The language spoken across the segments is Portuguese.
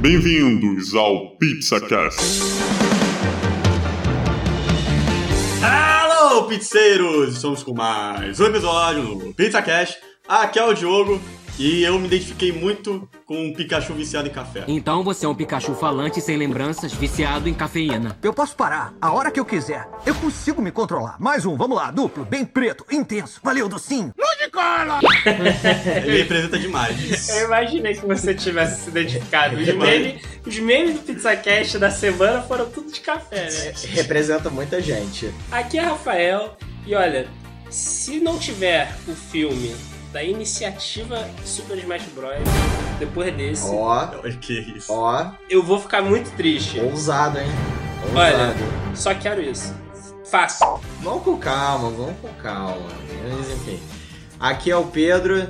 Bem-vindos ao PizzaCast. Hello, pizzeiros! Estamos com mais um episódio no PizzaCast. Aqui é o Diogo e eu me identifiquei muito com um Pikachu viciado em café. Então você é um Pikachu falante sem lembranças, viciado em cafeína. Eu posso parar a hora que eu quiser. Eu consigo me controlar. Mais um, vamos lá. Duplo, bem preto, intenso. Valeu, docinho. Ele representa demais. Eu imaginei que você tivesse se identificado. Os memes, os memes do PizzaCast da semana foram tudo de café, né? Representa muita gente. Aqui é Rafael e olha, se não tiver o filme da iniciativa Super Smash Bros. depois desse, Ó, que isso. ó, eu vou ficar muito triste. ousado, hein? Olha, Ousado. só quero isso. Fácil. Vamos com calma, vamos com calma. Mas enfim. Aqui é o Pedro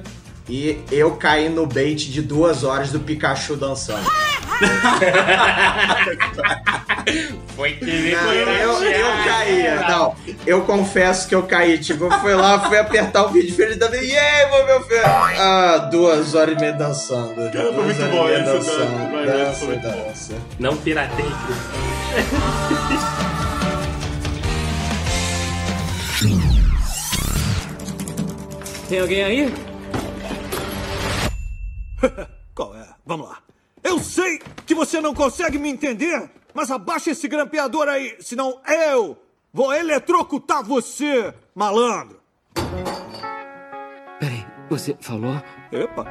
e eu caí no bait de duas horas do Pikachu dançando. Foi que Não, eu, eu caí, não, eu confesso que eu caí. Tipo, eu fui lá, fui apertar o vídeo feliz também. E aí, meu filho? Ah, duas horas e meia dançando. Cara, foi muito horas bom isso, dançando. cara. Dança, dança. Não piratei. Tem alguém aí? Qual é? Vamos lá. Eu sei que você não consegue me entender, mas abaixa esse grampeador aí, senão eu vou eletrocutar você, malandro. Peraí, você falou? Epa,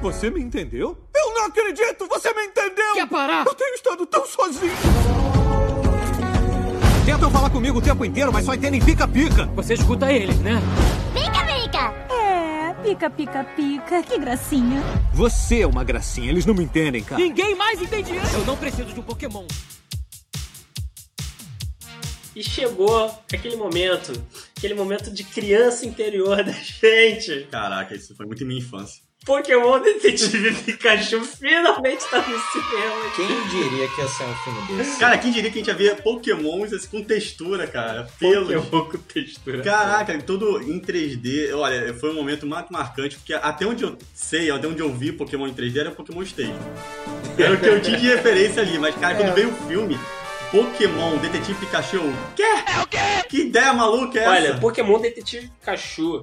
você me entendeu? Eu não acredito, você me entendeu! Quer parar? Eu tenho estado tão sozinho! Tentam falar comigo o tempo inteiro, mas só entendem pica-pica. Você escuta ele, né? É, pica, pica, pica. Que gracinha. Você é uma gracinha, eles não me entendem, cara. Ninguém mais entende isso. Eu não preciso de um Pokémon. E chegou aquele momento, aquele momento de criança interior da gente. Caraca, isso foi muito em minha infância. Pokémon Detetive Pikachu finalmente tá no cinema. Quem diria que ia ser um filme desse? Cara, quem diria que a gente ia ver Pokémons assim, com textura, cara? Pelos. Pokémon com textura. Caraca, tudo em 3D. Olha, foi um momento muito marcante, porque até onde eu sei, até onde eu vi Pokémon em 3D era Pokémon Stadium. Era o que eu tinha de referência ali, mas cara, quando veio o filme, Pokémon Detetive Pikachu, quê? É o quê? Que ideia maluca é essa? Olha, Pokémon Detetive Pikachu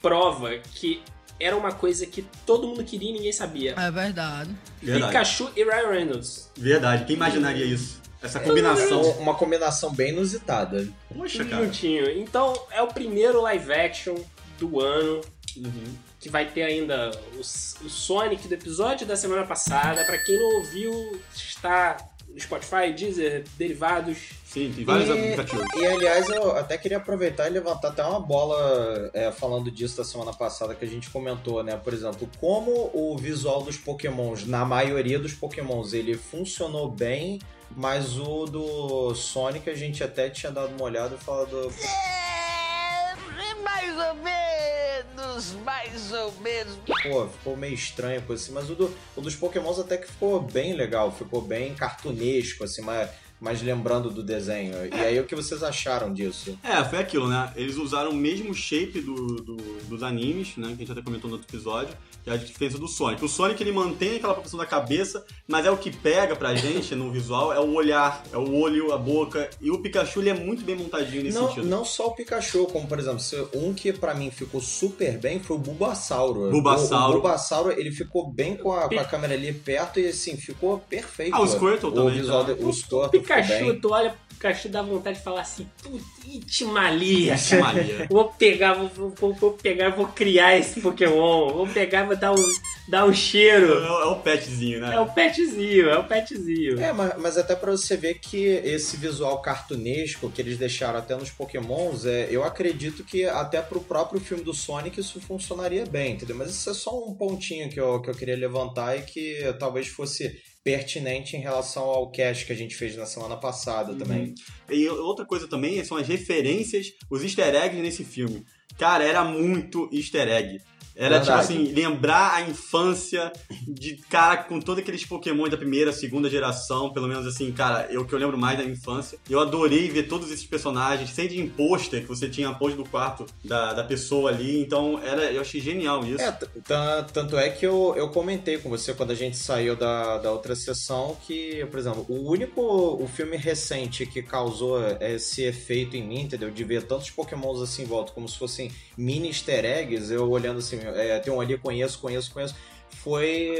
prova que era uma coisa que todo mundo queria e ninguém sabia. É verdade. Verdade. Pikachu e Ryan Reynolds. Verdade, quem imaginaria isso? Essa combinação. Uma, uma combinação bem inusitada. Poxa, Tudo cara. juntinho. Então, é o primeiro live action do ano. Uhum. Que vai ter ainda o, o Sonic do episódio da semana passada. Pra quem não ouviu, está Spotify, Deezer, derivados. Sim, tem vários E, aplicativos. e, aliás, eu até queria aproveitar e levantar até uma bola é, falando disso da semana passada que a gente comentou, né? Por exemplo, como o visual dos Pokémons, na maioria dos Pokémons, ele funcionou bem, mas o do Sonic a gente até tinha dado uma olhada e falado. Mais ou menos, mais ou menos. Pô, ficou meio estranho, assim, mas o, do, o dos Pokémons até que ficou bem legal, ficou bem cartunesco, assim, mas, mas lembrando do desenho. E aí, o que vocês acharam disso? É, foi aquilo, né? Eles usaram o mesmo shape do, do- dos animes, né? Que a gente até comentou no outro episódio, que é a diferença do Sonic. O Sonic ele mantém aquela proporção da cabeça, mas é o que pega pra gente no visual, é o olhar, é o olho, a boca. E o Pikachu ele é muito bem montadinho nesse Não, sentido. não só o Pikachu, como por exemplo, um que pra mim ficou super bem foi o Bulbasauro. Bulbasauro. O, o Bulbasauro, ele ficou bem com a, com a câmera ali perto e assim, ficou perfeito. Ah, o Squirtle o também, Visual tá? de- o Squirtle Pikachu, tu olha pro Pikachu dá vontade de falar assim, putz, Malia. Vou pegar, vou, vou, vou pegar, vou criar esse Pokémon. Vou pegar, vou dar um, dar um É, cheiro. é o petzinho, né? É o petzinho, é o petzinho. É, mas, mas até pra você ver que esse visual cartunesco que eles deixaram até nos Pokémons, é, eu acredito que até pro próprio filme do Sonic isso funcionaria bem, entendeu? Mas isso é só um pontinho que eu, que eu queria levantar e que talvez fosse pertinente em relação ao cast que a gente fez na semana passada também. E outra coisa também são as referências, os easter eggs nesse filme. Cara, era muito easter egg. Era Verdade. tipo assim, lembrar a infância de cara com todos aqueles Pokémon da primeira, segunda geração, pelo menos assim, cara, eu que eu lembro mais da infância. Eu adorei ver todos esses personagens, sem de pôster, que você tinha pôster do quarto da, da pessoa ali, então era, eu achei genial isso. É, tanto é que eu, eu comentei com você quando a gente saiu da, da outra sessão que, por exemplo, o único o filme recente que causou esse efeito em mim, entendeu? De ver tantos pokémons assim em volta, como se fossem mini easter eggs, eu olhando assim, é, tem um ali, conheço, conheço, conheço, foi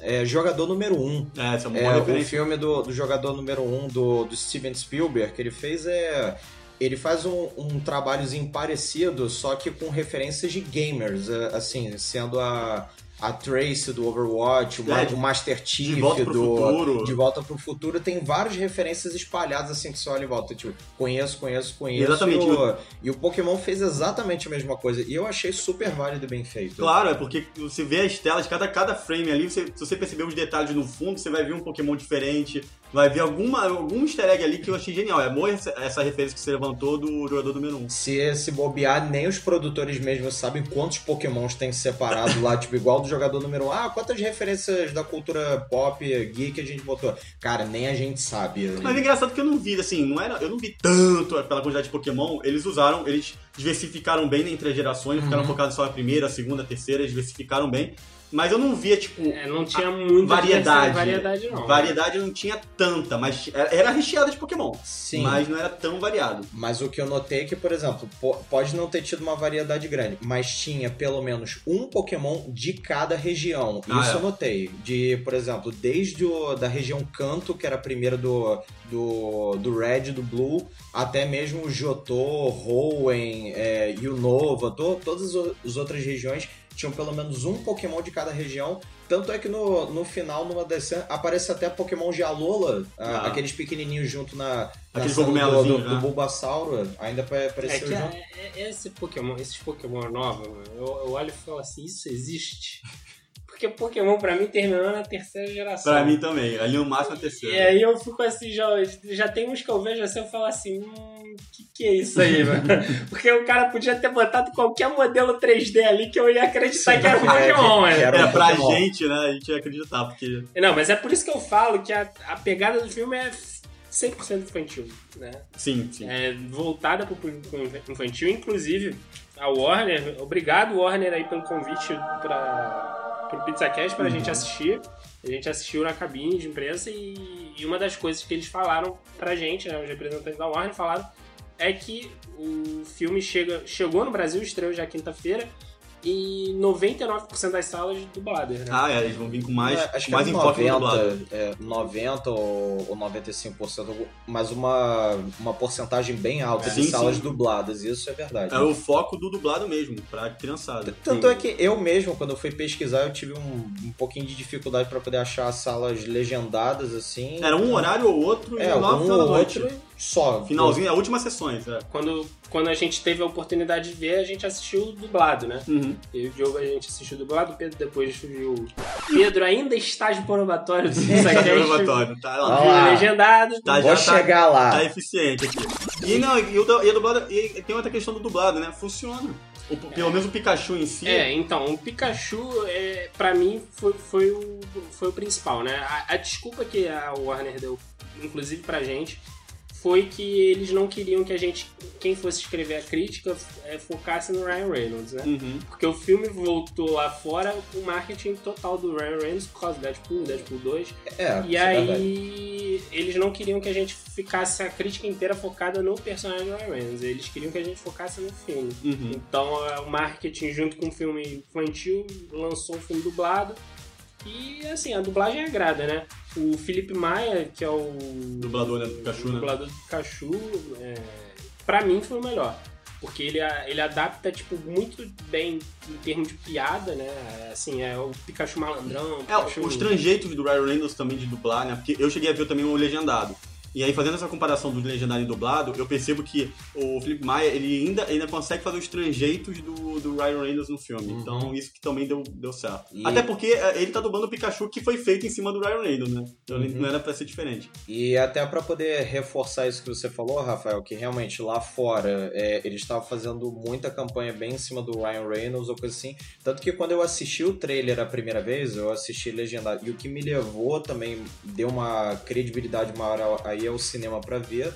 é, Jogador Número 1. Um. É, é É, o filme do, do jogador número 1 um do, do Steven Spielberg que ele fez é. Ele faz um, um trabalhozinho parecido, só que com referências de gamers, é, assim, sendo a, a Trace do Overwatch, o, É, o Master Chief De Volta pro do Futuro. De Volta pro Futuro. Tem várias referências espalhadas assim que você olha em volta. Tipo, conheço, conheço, conheço. Exatamente. E o, e o Pokémon fez exatamente a mesma coisa. E eu achei super válido e bem feito. Claro, é porque você vê as telas, cada, cada frame ali, você- se você perceber os detalhes no fundo, você vai ver um Pokémon diferente, vai ver alguma, algum easter egg ali que eu achei genial. É boa essa, referência que você levantou do jogador número 1. Um. Se, se bobear, nem os produtores mesmo sabem quantos pokémons tem separado lá, tipo, igual do jogador número 1. Ah, quantas referências da cultura pop, geek a gente botou? Cara, nem a gente sabe. Mas é engraçado que eu não vi, assim, não era, eu não vi tanto pela quantidade de Pokémon. Eles usaram, eles diversificaram bem entre as gerações, não ficaram focados só na primeira, a segunda, a terceira, eles diversificaram bem. Mas eu não via, tipo, É, não tinha muita variedade. variedade, não. Variedade não tinha tanta, mas era- recheada de Pokémon. Sim. Mas não era tão variado. Mas o que eu notei é que, por exemplo, po- pode não ter tido uma variedade grande, mas tinha pelo menos um Pokémon de cada região. Ah, Isso é. eu notei. De, por exemplo, desde o, da região Canto, que era a primeira do, do, do Red e do Blue, até mesmo o Jotô, Hoenn, é, Unova, to, todas as- as outras regiões tinham pelo menos um Pokémon de cada região. Tanto é que no, no final, numa dessas, aparece até Pokémon de Alola, ah, Ah. aqueles pequenininhos junto na, Aqueles cena do, do, cogumelozinhos, do né? Bulbasauro. Ainda É apareceu que junto. é- é- esse Pokémon, esses Pokémon novos, mano, eu, eu olho e falo assim, isso existe? Porque Pokémon pra mim terminou na terceira geração. Pra mim também. Ali no máximo a terceira. E aí eu fico assim, já, já tem uns que eu vejo assim, eu falo assim, hum, que que é isso aí, mano? Porque o cara podia ter botado qualquer modelo 3D ali que eu ia acreditar que era um É, Pokémon, que- né? que era É, um pra Pokémon. gente, né? A gente ia acreditar, porque. Não, mas é por isso que eu falo que a, a pegada do filme é 100% infantil, né? Sim, sim. É voltada pro público infantil, inclusive a Warner, obrigado Warner aí pelo convite para pro PizzaCast pra gente assistir. A gente assistiu na cabine de imprensa e, e uma das coisas que eles falaram pra gente, né, os representantes da Warner falaram, é que o filme chega, chegou no Brasil, estreou já quinta-feira, e 99% das salas dubladas, né? Ah, é, eles vão vir com mais, É, acho que mais era enfoque no dublado. 90, é, 90 ou, ou 95%, mas uma, uma porcentagem bem alta de Sim, salas sim. dubladas, isso é verdade. É o foco do dublado mesmo, pra criançada. Tanto Sim. é que eu mesmo, quando eu fui pesquisar, eu tive um, um pouquinho de dificuldade pra poder achar salas legendadas assim. Era um horário ou outro e É, lá no um ou noite. outro só. Finalzinho, a última sessões, é. Quando, quando a gente teve a oportunidade de ver, a gente assistiu dublado, né? Uhum. Eu e o Diogo a gente assistiu dublado, o Pedro depois viu. Pedro ainda estágio probatório do Tá PizzaCast. probatório, tá lá. Viu lá. legendado. Tá, Vou já tá- chegar lá. Tá eficiente aqui. E não, e, o, e a dublada, e tem outra questão do dublado, né? Funciona. O- pelo menos o Pikachu em si. É, então, o Pikachu, é, pra mim, foi, foi, o, foi o principal, né? A, a desculpa que a Warner deu, inclusive pra gente, foi que eles não queriam que a gente, quem fosse escrever a crítica, é, focasse no Ryan Reynolds, né? Uhum. Porque o filme voltou lá fora o marketing total do Ryan Reynolds por causa do Deadpool, Deadpool 2. É, E é verdade. aí eles não queriam que a gente ficasse a crítica inteira focada no personagem do Ryan Reynolds. Eles queriam que a gente focasse no filme. Uhum. Então é, o marketing junto com o filme infantil lançou um filme dublado. E assim, a dublagem agrada, né? O Felipe Maia, que é o Dublador, né, do Pikachu, né? dublador do Pikachu, é, pra mim foi o melhor. Porque ele, ele adapta, tipo, muito bem em termos de piada, né? Assim, é o Pikachu malandrão. o É, Pikachu... os trejeitos do Ryan Reynolds também de dublar, né? Porque eu cheguei a ver também o legendado. E aí, fazendo essa comparação do legendário e dublado, eu percebo que o Felipe Maia, ele ainda, ainda consegue fazer os trejeitos do, do Ryan Reynolds no filme. Então, isso que também deu, deu certo. E- Até porque é, ele tá dublando o Pikachu que foi feito em cima do Ryan Reynolds, né? Então, ele Uhum. não era pra ser diferente. E até pra poder reforçar isso que você falou, Rafael, que realmente lá fora é, eles estavam fazendo muita campanha bem em cima do Ryan Reynolds ou coisa assim. Tanto que quando eu assisti o trailer a primeira vez, eu assisti legendado. E o que me levou também, deu uma credibilidade maior ao- aí ao cinema pra ver,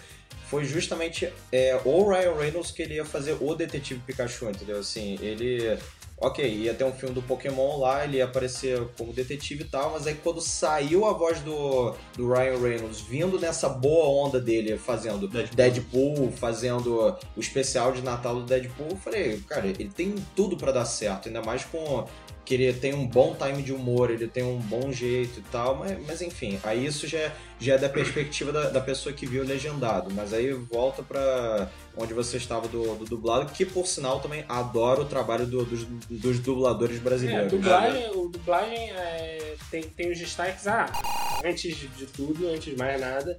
foi justamente é, o Ryan Reynolds que ele ia fazer o Detetive Pikachu, entendeu? Assim, ele. Ok, ia ter um filme do Pokémon lá, ele ia aparecer como detetive e tal, mas aí quando saiu a voz do, do Ryan Reynolds vindo nessa boa onda dele, fazendo Deadpool. Deadpool, fazendo o especial de Natal do Deadpool, eu falei, cara, ele tem tudo pra dar certo, ainda mais com que ele tem um bom time de humor, ele tem um bom jeito e tal, mas, mas enfim, aí isso já, é- já é da perspectiva da, da pessoa que viu legendado, mas aí volta pra onde você estava do, do dublado, que por sinal também adoro o trabalho do- dos, dos dubladores É, brasileiros. dublagem, o dublagem é, tem, tem os destaques. Ah, antes de tudo, antes de mais nada,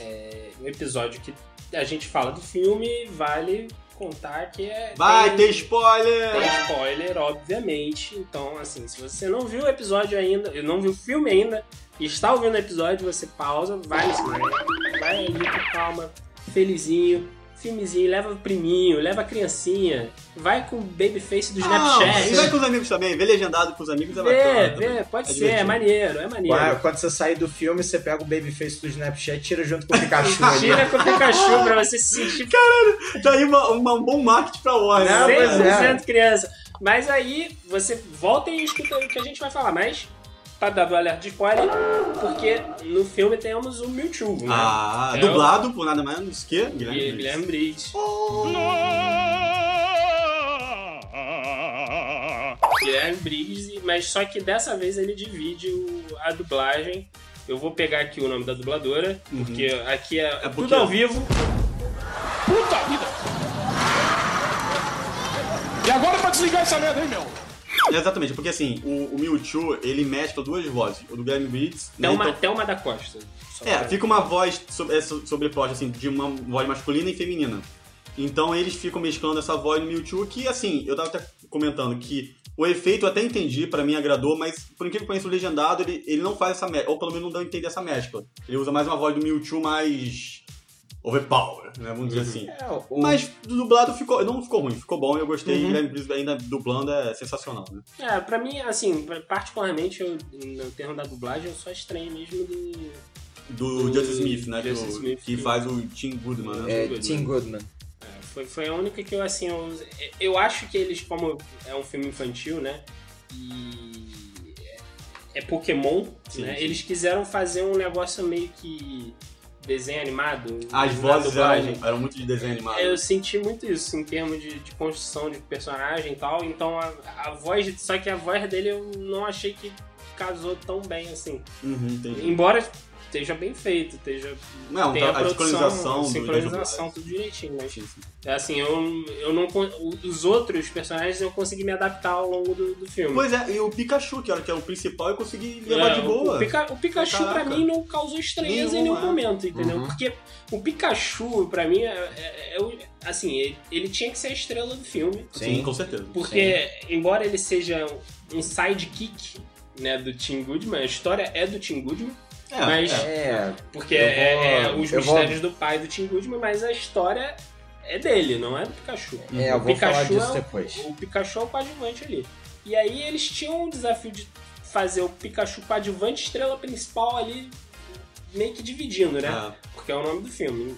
é, um episódio que a gente fala do filme, vale contar que é. Vai tem- ter spoiler! Tem spoiler, obviamente. Então, assim, se você não viu o episódio ainda, não viu o filme ainda, e está ouvindo o episódio, você pausa, vai no cinema, vai ali com calma, felizinho, filmezinho, leva o priminho, leva a criancinha, vai com o babyface do Não, e Snapchat. vai com os amigos também, vê legendado com os amigos é Vê, bacana. vê, pode É ser, é divertido. maneiro, é maneiro. Quando quando você sair do filme, você pega o Babyface do Snapchat e tira junto com o Pikachu ali. Tira com o Pikachu pra você se sentir Tá aí uma, uma- um bom marketing pra Warner. Não, pois é. 100% criança. Mas aí você volta e escuta o que a gente vai falar. Mas, pra dar o alerta de spoiler, porque no filme temos o Mewtwo, né? Ah, É dublado por nada mais que o Guilherme. Briggs. Guilherme Briggs. Guilherme Briggs, mas só que dessa vez ele divide o- a dublagem. Eu vou pegar aqui o nome da dubladora, porque aqui é, porque- tudo ao vivo. Puta vida! E agora pra desligar essa merda aí, meu? Exatamente, porque assim, o, o Mewtwo, ele mescla duas vozes. O do Guilherme Briggs, né, Thelma, então- Thelma da Costa. É, fica uma voz sobre, é, so- sobreposta, assim, de uma voz masculina e feminina. Então eles ficam mesclando essa voz no Mewtwo, que assim, eu tava até comentando que o efeito eu até entendi, pra mim agradou, mas por incrível que pareça, o legendado, ele, ele não faz essa mescla, ou pelo menos não dá a entender essa mescla. Ele usa mais uma voz do Mewtwo mais overpower, né, vamos dizer assim. É, o- Mas do dublado ficou, não ficou ruim, ficou bom, eu gostei, Uhum. e o Guilherme Briggs ainda dublando é sensacional, né? É, pra mim, assim, particularmente, eu, no termo da dublagem, eu só estranho mesmo do. Do, Do Justin Smith, né, Justin do- Smith, que que- faz o Tim Goodman, né? é, Tim Goodman. é, Foi, foi a única que eu, assim, eu, eu acho que eles, como é um filme infantil, né? E é, é Pokémon, Sim, né? sim. Eles quiseram fazer um negócio meio que desenho animado. As vozes eram, eram muito de desenho animado. Eu senti muito isso em termos de, de construção de personagem e tal. Então a, a voz. Só que a voz dele eu não achei que casou tão bem assim. Uhum. Embora esteja bem feito, esteja. Não, tenha a sincronização do- sincronização, tudo direitinho. Mas é assim, eu, eu não. Os outros personagens eu consegui me adaptar ao longo do, do filme. Pois é, e o Pikachu, que era, que é o principal, eu consegui levar É, de boa. O, Pika- o Pikachu, pra Caraca. mim, não causou estranheza em Nenhum, nenhum é. momento, entendeu? Uhum. Porque o Pikachu, pra mim, é, é- é assim, ele, ele tinha que ser a estrela do filme. Sim, com certeza. Porque, embora ele seja um sidekick né, do Tim Goodman, a história é do Tim Goodman, É, mas. É, Porque Eu é, vou- é os eu vou- mistérios do pai do Tim Goodman, mas a história é dele, não é do Pikachu. é, eu O vou falar Pikachu disso é o- depois. O Pikachu é o coadjuvante ali. E aí eles tinham um desafio de fazer o Pikachu coadjuvante estrela principal ali meio que dividindo, né? É. Porque é o nome do filme.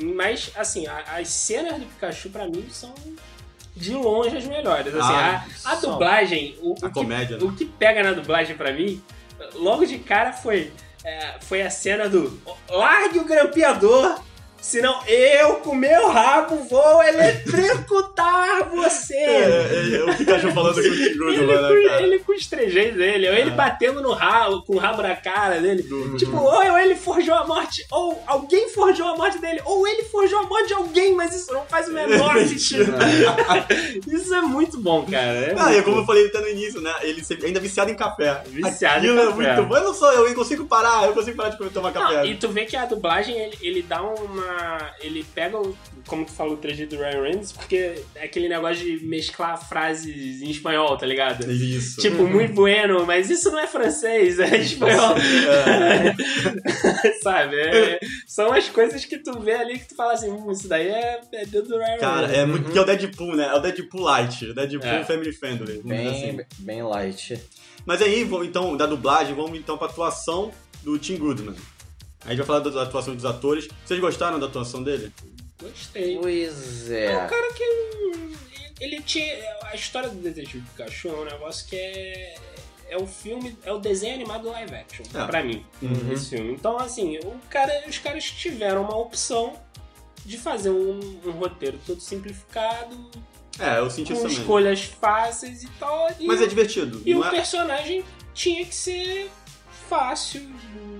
Mas, assim, a- as cenas do Pikachu pra mim são de longe as melhores. Assim, Ah, a, a dublagem, o, A o comédia, que, né? o que pega na dublagem pra mim, logo de cara foi, é, foi a cena do largue o grampeador Senão eu, com meu rabo, vou eletrocutar você. É, é, o Pikachu falando com o Ele Tigrudo com, lá, né, cara? ele com os trejeitos dele, ou ele batendo no rabo, com o rabo na cara dele. Tipo, ou ele forjou a morte, ou alguém forjou a morte dele, ou ele forjou a morte de alguém, mas isso não faz o menor sentido. isso é muito bom, cara. É Ah, muito e como bom. eu falei até no início, né? Ele ainda viciado em café. Viciado Aquilo em é café. muito bom. Eu não sou eu, eu consigo parar, eu consigo parar de tomar Não, café. e tu vê que a dublagem, ele, ele dá uma. Ele pega, o, como tu falou, o 3D do Ryan Reynolds, porque é aquele negócio de mesclar frases em espanhol, tá ligado? Isso. Tipo, muito bueno, mas isso não é francês, é espanhol. Sabe? É- são as coisas que tu vê ali que tu fala assim, hum, isso daí é, é dedo do Ryan Cara, Reynolds. é muito. Que é o Deadpool, né? É o Deadpool Light. Deadpool É. Family Friendly. vamos dizer assim. Bem, bem light. Mas aí, vamos, então, da dublagem, vamos então pra atuação do Tim Goodman. A gente vai falar da atuação dos atores. Vocês gostaram da atuação dele? Gostei. Pois É um é. cara que. Ele tinha. A história do Detetive Pikachu é um negócio que é. É o filme, é o desenho animado live action, É. pra mim, Uhum. esse filme. Então, assim, o cara, os caras tiveram uma opção de fazer um, um roteiro todo simplificado, É, eu senti isso com também. escolhas fáceis e tal. E, Mas é divertido. e o é... personagem tinha que ser fácil,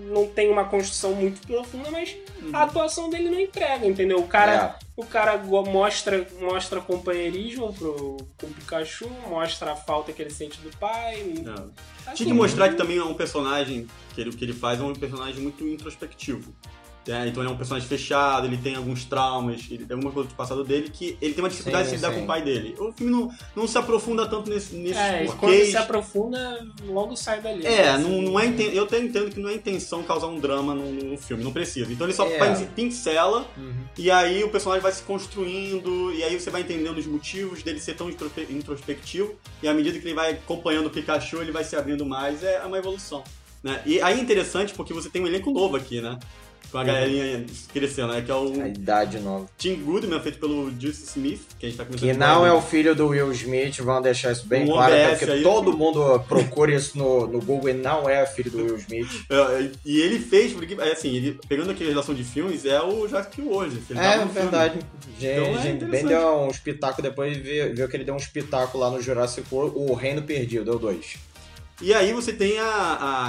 não tem uma construção muito profunda, mas a atuação dele não entrega, entendeu? O cara, o cara mostra, mostra companheirismo pro, pro Pikachu, mostra a falta que ele sente do pai. É. Assim, Tinha que mostrar que também é um personagem, que ele, o que ele faz é um personagem muito introspectivo. É, então ele é um personagem fechado, ele tem alguns traumas, ele tem alguma coisa do passado dele que ele tem uma dificuldade Sim, de se lidar sim. com o pai dele. O filme não, não se aprofunda tanto nesse, nesses É, e quando porquês. se aprofunda, logo sai dali. É, Assim, não, não é inten- eu até entendo que não é intenção causar um drama no, no filme, não precisa. Então ele só É. faz- pincela Uhum. e aí o personagem vai se construindo e aí você vai entendendo os motivos dele ser tão introspe- introspectivo e à medida que ele vai acompanhando o Pikachu ele vai se abrindo mais, é uma evolução. Né? E aí é interessante porque você tem um elenco novo aqui, né? Com a galerinha crescendo, né? Que é o A idade nova. Tim Goodman, feito pelo Justice Smith, que a gente tá começando Que não é o filho do Will Smith, vamos deixar isso bem Um claro, até OBS porque aí. todo mundo procura isso no, no Google e não é filho do Will Smith. É, E ele fez, porque, é assim, ele, pegando aqui a relação de filmes, é o ele tava É filme. verdade. Gente, Então é gente bem deu um espetáculo depois viu, viu que ele deu um espetáculo lá no Jurassic World, o Reino Perdido, deu dois. E aí você tem a,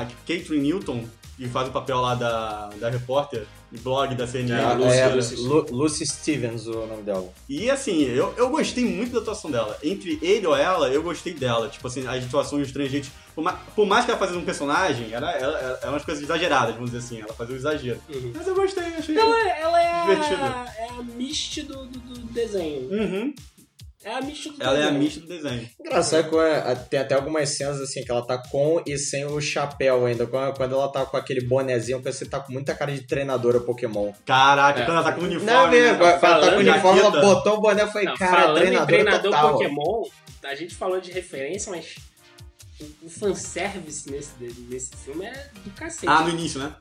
a Catherine Newton, que faz o papel lá da, da repórter e blog da CNN. Ah, Lucy. é, Lucy. Lu- Lucy Stevens, o nome dela. E assim, eu, eu gostei muito da atuação dela. Entre ele ou ela, eu gostei dela. Tipo assim, as atuações dos três jeitos. Por, ma- por mais que ela fazia um personagem, era, era, era, eram umas coisas exageradas, vamos dizer assim. Ela fazia um exagero. Uhum. Mas eu gostei, achei. Ela, ela é, Divertido. a, é a Misty do, do, do desenho. Uhum. É a Misty do Ela é a desenho. Misty do desenho. Engraçado que é, tem até algumas cenas assim que ela tá com e sem o chapéu ainda. Quando ela tá com aquele bonezinho, que você tá com muita cara de treinadora Pokémon. Caraca, É. quando ela tá com o uniforme. Não, né? mesmo, quando ela tá com o uniforme, ela botou o boné e foi, Não, cara, falando em treinadora treinador total. Pokémon, a gente falou de referência, mas o- o fanservice nesse, nesse filme é do cacete. Ah, no início, né?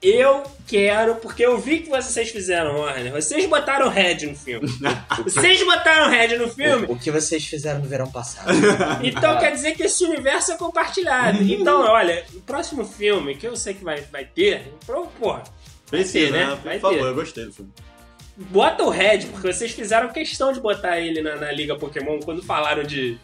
Eu quero, porque eu vi que vocês fizeram, Warner. Vocês botaram Red no filme. vocês botaram Red no filme, O, o que vocês fizeram no verão passado? então quer dizer que esse universo é compartilhado. Então, olha, o próximo filme, que eu sei que vai, vai ter, pro- porra, Precisa, ter, né? né? Por Vai favor, ter. eu gostei do filme. Bota o Red, porque vocês fizeram questão de botar ele na, na Liga Pokémon quando falaram de,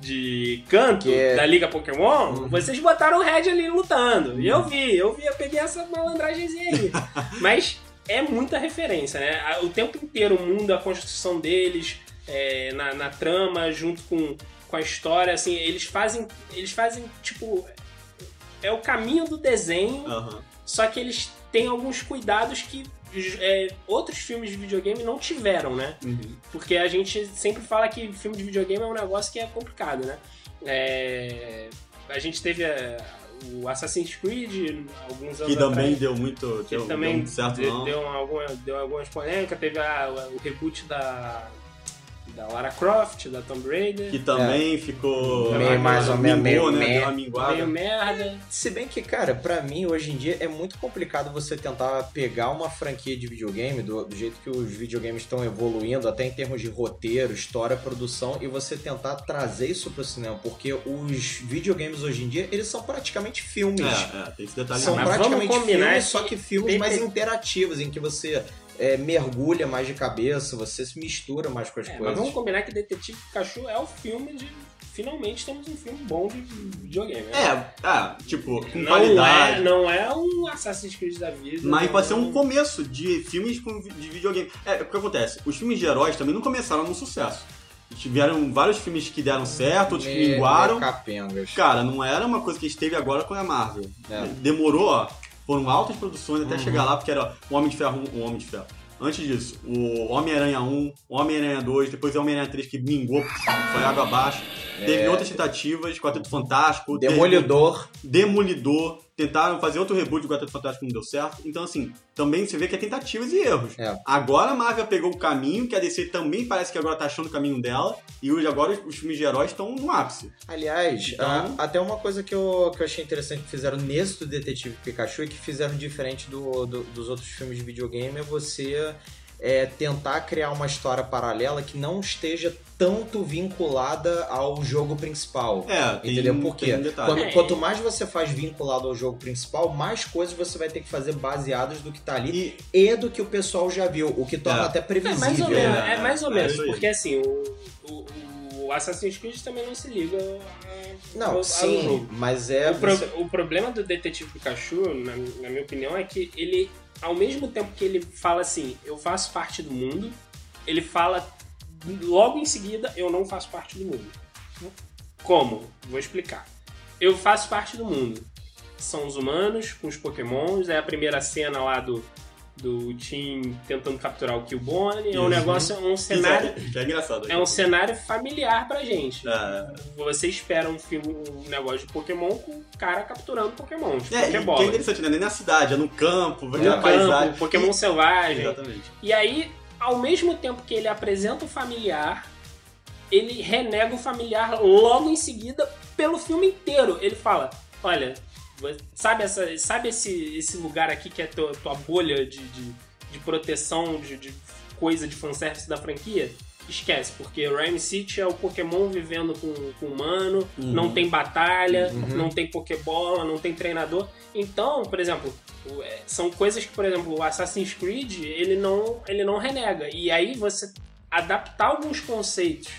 de canto é- da Liga Pokémon. Vocês botaram o Red ali lutando. E eu vi, eu vi, eu peguei essa malandragemzinha aí. Mas é muita referência, né? O tempo inteiro o mundo, a construção deles, é, na, na trama, junto com, com a história, assim, eles fazem. Eles fazem, tipo. É o caminho do desenho Aham. só que eles têm alguns cuidados que é, outros filmes de videogame não tiveram, né? Uhum. Porque a gente sempre fala que filme de videogame é um negócio que é complicado, né? É, a gente teve é, o Assassin's Creed alguns anos Que também atrás, deu muito, que deu, também deu certo, deu, deu, alguma, deu algumas polêmicas. Teve a- o reboot da, da Lara Croft, da Tomb Raider. Que também ficou... Meio mais ou menos, meio né? meh. Deu uma minguada. Meio merda. Se bem que, cara, pra mim, hoje em dia, é muito complicado você tentar pegar uma franquia de videogame, do, do jeito que os videogames estão evoluindo, até em termos de roteiro, história, produção, e você tentar trazer isso pro cinema, porque os videogames hoje em dia, eles são praticamente filmes. É, é, tem esse detalhe. São Mas vamos praticamente combinar filmes, só que filmes tem- mais tem- interativos, em que você é, mergulha mais de cabeça, você se mistura mais com as É, mas coisas. vamos combinar que Detetive Pikachu é o filme de. Finalmente temos um filme bom de videogame. né? É, ah, tipo, com não qualidade. É, não é um Assassin's Creed da vida. Mas pode ser é um começo de filmes de videogame. É, o que acontece? Os filmes de heróis também não começaram no sucesso. Tiveram vários filmes que deram certo, outros que minguaram. capengas. Cara, não era uma coisa que esteve agora com a Marvel. É. Demorou, ó. Foram altas produções até Uhum. chegar lá, porque era o Homem de Ferro 1, o Homem de Ferro. Antes disso, o Homem-Aranha 1, o Homem-Aranha 2, depois o Homem-Aranha 3 que mingou, foi água abaixo. Teve É. outras tentativas, Quarteto Fantástico, Demolidor. Demolidor, tentaram fazer outro reboot do Quarteto Fantástico não deu certo. Então, assim, também você vê que é tentativas e erros. É. Agora a Marvel pegou o caminho, que a DC também parece que agora tá achando o caminho dela, e hoje agora os, filmes de heróis estão no ápice. Aliás, Então- a- até uma coisa que eu, que eu achei interessante que fizeram nesse do Detetive Pikachu e que fizeram diferente do, do- dos outros filmes de videogame é você é, tentar criar uma história paralela que não esteja tanto vinculada ao jogo principal. É, tem, Entendeu? Por quê? tem um detalhe. Quando- É. quanto mais você faz vinculado ao jogo principal, mais coisas você vai ter que fazer baseadas do que tá ali e, do que o pessoal já viu, o que torna É. até É previsível. mais ou menos, né? é mais ou É menos porque assim, o, o, o Assassin's Creed também não se liga a- Não, ao- ao sim, jogo. mas é. O, pro- você- o problema do Detetive Pikachu, na, na minha opinião, é que ele, ao mesmo tempo que ele fala assim, eu faço parte do mundo, ele fala logo em seguida, eu não faço parte do mundo. Como? Vou explicar. Eu faço parte do mundo. São os humanos com os pokémons, é a primeira cena lá do, do Tim tentando capturar o Killbone, é um negócio, é um cenário... Que é, é engraçado. É um cenário familiar pra gente. É, Você espera um filme, um negócio de Pokémon com o cara capturando Pokémon, é, e Pokébola. é interessante, né? Nem na cidade, é no campo, vai ter No a paisagem. campo, Pokémon selvagem. Exatamente. E aí, ao mesmo tempo que ele apresenta o familiar, ele renega o familiar logo em seguida pelo filme inteiro. Ele fala: Olha, sabe, essa, sabe esse, esse lugar aqui que é tua, tua bolha de, de, de proteção, de, de coisa de fanservice da franquia? Esquece, porque Rhyme City é o Pokémon vivendo com, com humano, Uhum. não tem batalha, Uhum. não tem Pokébola, não tem treinador. Então, por exemplo, o- é, são coisas que, por exemplo, o Assassin's Creed, ele não, ele não renega. E aí você adaptar alguns conceitos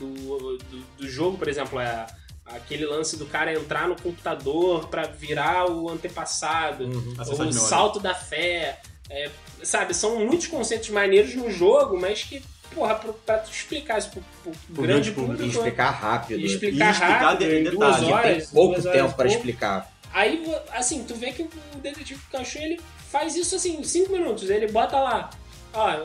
do, do, do jogo, por exemplo, é aquele lance do cara entrar no computador pra virar o antepassado, Uhum. Acessar o salto da fé, é, sabe? São muitos conceitos maneiros no jogo, mas que, porra, pra, pra tu explicar isso pro, pro Pro grande público, público, E explicar rápido. e explicar, E explicar rápido, de- em detalhe, duas que tem horas, pouco duas horas tempo para explicar. Aí, assim, tu vê que o Detetive Pikachu, ele faz isso assim, em 5 minutos. Ele bota lá,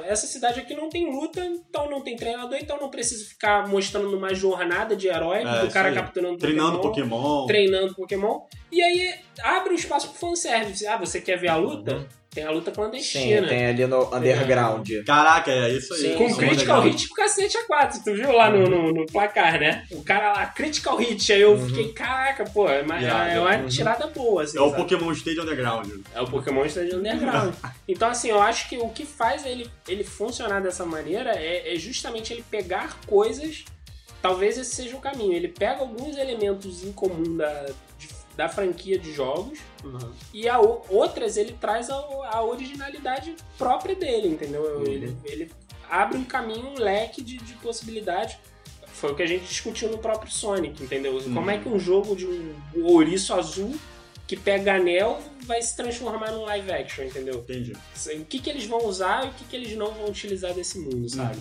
essa cidade aqui não tem luta, então não tem treinador, então não precisa ficar mostrando uma jornada de herói É, do cara capturando Treinando Pokémon, Pokémon. treinando Pokémon. E aí abre o espaço pro fanservice. Ah, você quer ver a luta? Uhum. Tem a luta Sim, clandestina. tem ali no underground. Caraca, é isso aí. Sim, Com sim. critical hit pro cacete a 4, tu viu lá no, no, no placar, né? O cara lá, critical hit, aí eu Uhum. fiquei, caraca, pô, é uma, Yeah, é uma yeah. tirada boa, assim, É o sabe? Pokémon Stage Underground. É o Pokémon Stadium Underground. Então, assim, eu acho que o que faz ele, ele funcionar dessa maneira é, é justamente ele pegar coisas. Talvez esse seja o caminho. Ele pega alguns elementos em comum da, de- da franquia de jogos e a outras ele traz a, a originalidade própria dele, entendeu? Ele, ele abre um caminho, um leque de, de possibilidades. Foi o que a gente discutiu no próprio Sonic, entendeu? Como é que um jogo de um ouriço azul que pega anel vai se transformar num live action, entendeu? Entendi. O que, que eles vão usar e o que, que eles não vão utilizar desse mundo, sabe?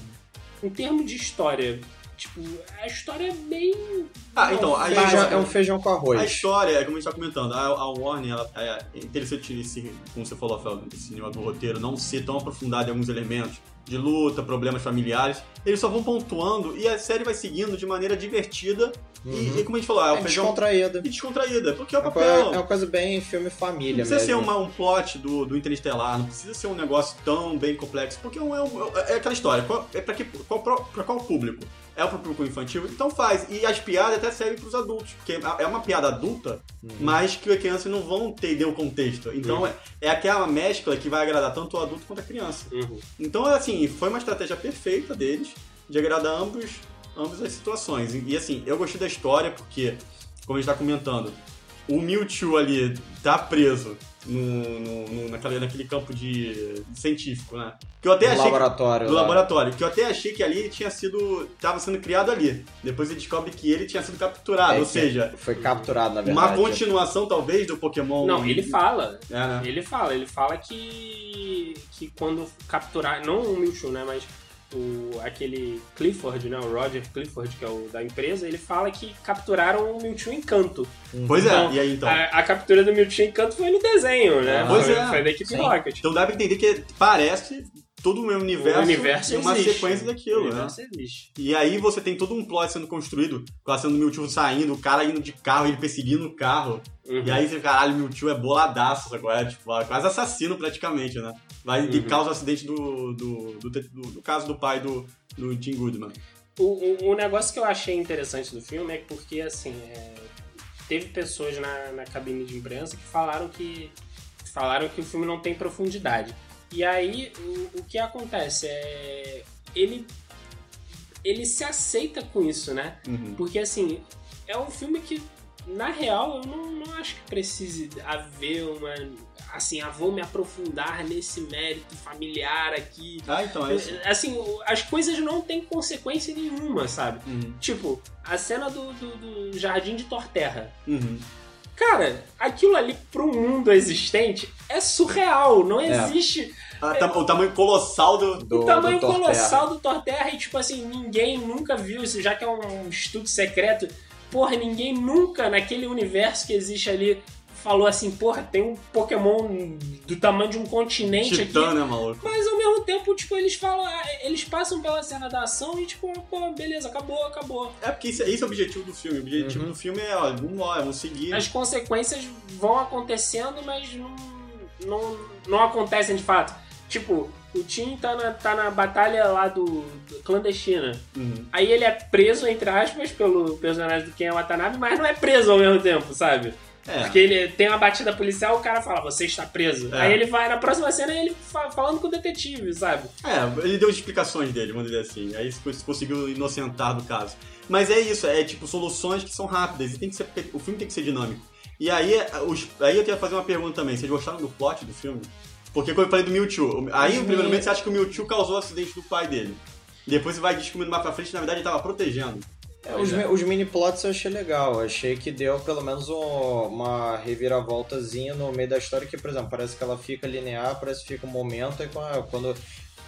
Em termos de história, tipo, a história é bem. Ah, então, a. Feijão- é um feijão com A arroz. história, é como a gente tá comentando, a, a Warner, ela, é interessante esse, como você falou, Rafael, esse nível do roteiro, não ser tão aprofundado em alguns elementos de luta, problemas familiares. Eles só vão pontuando e a série vai seguindo de maneira divertida e, e como a gente falou, é o É feijão descontraída. e descontraída, porque é o É papel. é uma coisa bem filme Não família precisa ser mesmo. uma- um plot do, do Interestelar, não precisa ser um negócio tão bem complexo, porque é, um- é um- é aquela história, qual, é pra, que, qual, pra qual público? É pro público infantil? Então faz. E as piadas até servem pros adultos, porque é uma piada adulta, mas que as crianças não vão entender o contexto. Então Uhum. é, é aquela mescla que vai agradar tanto o adulto quanto a criança. Uhum. Então, assim, foi uma estratégia perfeita deles de agradar ambos, ambas as situações. E, e, assim, eu gostei da história porque, como a gente tá comentando, o Mewtwo ali tá preso no, no- no- naquela, naquele campo de científico, né? Que eu até No achei que- laboratório do lá. laboratório, que eu até achei que ali ele tinha sido. tava sendo criado ali. Depois ele descobre que ele tinha sido capturado. É, ou que seja, Foi capturado, na uma verdade. continuação, talvez, do Pokémon. Não, ele fala. É, né? Ele fala, ele fala que. que quando capturar. Não o Mewtwo, né? Mas o, aquele Clifford, né? O Roger Clifford, que é o da empresa, ele fala que capturaram o Mewtwo em canto. Pois é, Então, e aí então? A, a captura do Mewtwo em canto foi no desenho, né? Pois foi, é. foi da equipe Sim. Rocket. Então dá pra entender que parece todo o meu universo, o universo e uma existe. sequência O daquilo, né? universo existe. E aí você tem todo um plot sendo construído, com a cena do Mewtwo saindo, o cara indo de carro, ele perseguindo o carro. Uhum. E aí você, caralho, o Mewtwo é boladaço agora, tipo, quase assassino praticamente, né? Vai e Uhum. causa o acidente do do, do, do- do caso do pai do, do Tim Goodman. O, o, o negócio que eu achei interessante do filme é porque, assim, é, teve pessoas na, na cabine de imprensa que falaram que falaram que o filme não tem profundidade. E aí, o, o que acontece é... Ele, ele se aceita com isso, né? Uhum. Porque, assim, é um filme que, na real, eu não, não acho que precise haver uma... Assim, ah, vou me aprofundar nesse mérito familiar aqui. Ah, então é isso. Assim, as coisas não têm consequência nenhuma, sabe? Uhum. Tipo, a cena do, do, do Jardim de Torterra. Uhum. Cara, aquilo ali pro mundo existente é surreal. Não É. existe Ah, tam- o tamanho colossal do. Do, o tamanho do colossal do Torterra e, tipo assim, ninguém nunca viu isso, já que é um estudo secreto. Porra, ninguém nunca, naquele universo que existe ali, falou assim, porra, tem um Pokémon do tamanho de um continente Titã, aqui. né, maluco? Mas ao mesmo tempo, tipo, eles falam, eles passam pela cena da ação e, tipo, pô, beleza, acabou, acabou. É porque isso, esse é o objetivo do filme. O objetivo Uhum. do filme é, ó, vamos lá, vamos seguir. As consequências vão acontecendo, mas não, não, não acontecem de fato. Tipo, o Tim tá na, tá na batalha lá do, do clandestina. Uhum. Aí ele é preso, entre aspas, pelo personagem do Ken Watanabe, mas não é preso ao mesmo tempo, sabe? É. Porque ele tem uma batida policial, o cara fala, você está preso. É. Aí ele vai, na próxima cena, ele fa- falando com o detetive, sabe? É, ele deu explicações dele, vamos dizer assim. Aí se conseguiu inocentar do caso. Mas é isso, é tipo soluções que são rápidas e tem que ser, o filme tem que ser dinâmico. E aí, os, aí eu queria fazer uma pergunta também. Vocês gostaram do plot do filme? Porque quando eu falei do Mewtwo, aí no primeiro momento você acha que o Mewtwo causou o acidente do pai dele. Depois você vai descobrindo mais pra frente, na verdade ele tava protegendo. É, os, mi- os mini plots eu achei legal. Achei que deu pelo menos um- uma reviravoltazinha no meio da história que, por exemplo, parece que ela fica linear, parece que fica um momento e quando.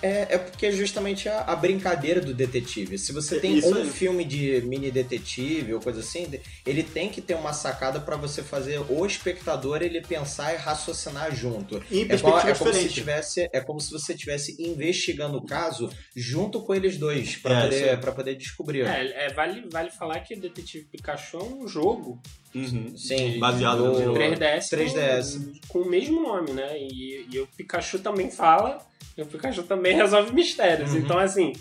É, é porque é justamente a, a brincadeira do detetive. Se você tem Isso um aí. filme de mini detetive ou coisa assim, ele tem que ter uma sacada pra você fazer o espectador ele pensar e raciocinar junto. E em É, perspectiva é como se tivesse, é como se você estivesse investigando o caso junto com eles dois, pra, É, poder, pra poder descobrir. É, é, vale, vale falar que Detetive Pikachu é um jogo Uhum. Sim, Baseado do- no- 3DS, 3DS. Com, com o mesmo nome, né? E, e o Pikachu também fala, e o Pikachu também resolve mistérios. Uhum. Então, assim,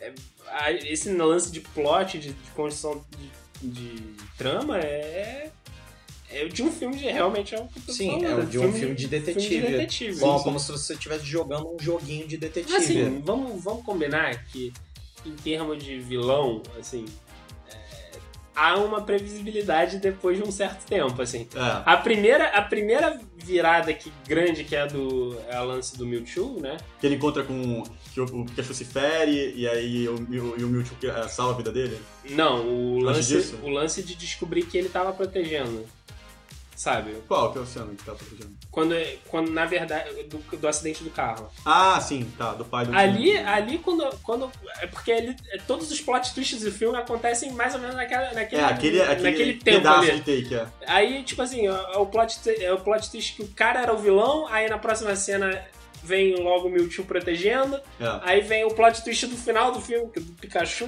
é, a- esse lance de plot, de, de construção de, de trama é. É de um filme de. Realmente é tô Sim, falando, é de um filme de detetive. Filme de detetive. Bom, como se você estivesse jogando um joguinho de detetive. Assim, vamos, vamos combinar que, em termos de vilão, assim. É, há uma previsibilidade depois de um certo tempo, assim. É. A primeira, a primeira virada que, grande que é a do é a lance do Mewtwo, né? Que ele encontra com. que o, o Pikachu se fere e aí o, e o Mewtwo eh, salva a vida dele. Não, o lance, o lance de descobrir que ele tava protegendo. Sabe? Qual que é o oceano que tá protegendo? Quando, quando na verdade, do, do acidente do carro. Ah, sim, tá, do pai do Ali, ali quando, quando. É porque ali, é, todos os plot twists do filme acontecem mais ou menos naquela, naquele, É, aquele, aquele, naquele tempo pedaço ali. de take, é. Aí, tipo assim, é o plot, é o plot twist que o cara era o vilão, aí na próxima cena vem logo o Mewtwo protegendo, É. aí vem o plot twist do final do filme, que é do Pikachu.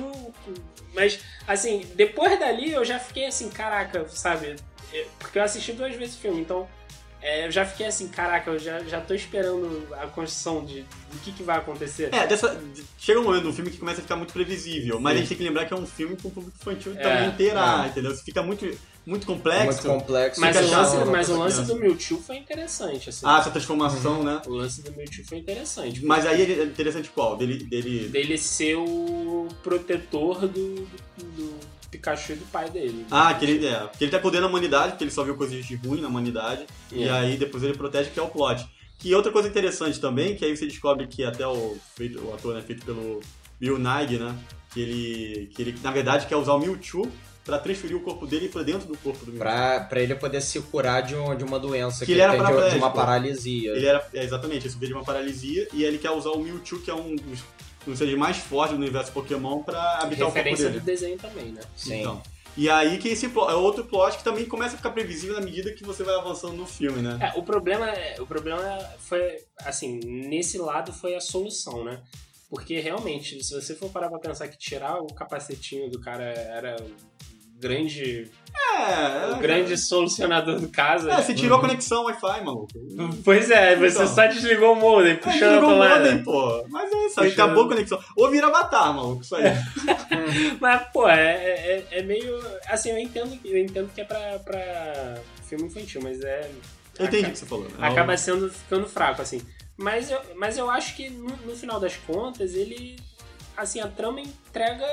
Mas, assim, depois dali eu já fiquei assim, caraca, sabe? Porque eu assisti duas vezes o filme, então é, eu já fiquei assim, caraca, eu já, já tô esperando a construção de do que, que vai acontecer. É, dessa, chega um momento do filme que começa a ficar muito previsível, mas a gente tem que lembrar que é um filme com público infantil É, também inteira, é. entendeu? Se fica muito, muito complexo. Muito complexo. Mas, o lance, mas o lance do Mewtwo foi interessante, assim. Ah, essa transformação, né? O lance do Mewtwo foi interessante. Mas aí é interessante qual? Dele, dele... dele ser o protetor do, do, Pikachu e do pai dele. Ah, que ele, é, que ele tá condenando a humanidade, porque ele só viu coisas de ruim na humanidade. E É. aí depois ele protege, que é o plot. Que outra coisa interessante também, que aí você descobre que até o, feito, o ator é feito pelo Bill Nighy, né? Que ele, que ele, na verdade, quer usar o Mewtwo pra transferir o corpo dele pra dentro do corpo do Mewtwo. Pra, pra ele poder se curar de, um- de uma doença Que que, ele ele era tem de, de uma paralisia. Ele era, é, exatamente, ele subiu de uma paralisia e ele quer usar o Mewtwo, que é um dos, um seres mais fortes do universo Pokémon, pra habitar o corpo Referência dele. do desenho também, né? Sim. Então. E aí que esse é outro plot que também começa a ficar previsível na medida que você vai avançando no filme, né? É, o problema, é- o problema foi, assim, nesse lado foi a solução, né? Porque realmente, se você for parar pra pensar que tirar o capacetinho do cara era grande, É, o grande solucionador do caso. É, né? você tirou a conexão Wi-Fi, maluco. Pois é, você Então. só desligou o modem, Aí puxando a desligou o tomada. modem, pô. Mas é isso aí, Puxando. acabou a conexão. Ou vira avatar, maluco, isso aí. Mas, pô, é, é, é meio. Assim, eu entendo, eu entendo que é pra, pra filme infantil, mas é. Eu entendi o que você falou. né? Acaba sendo ficando fraco, assim. Mas eu, mas eu acho que no, no final das contas, ele. Assim, a trama entrega.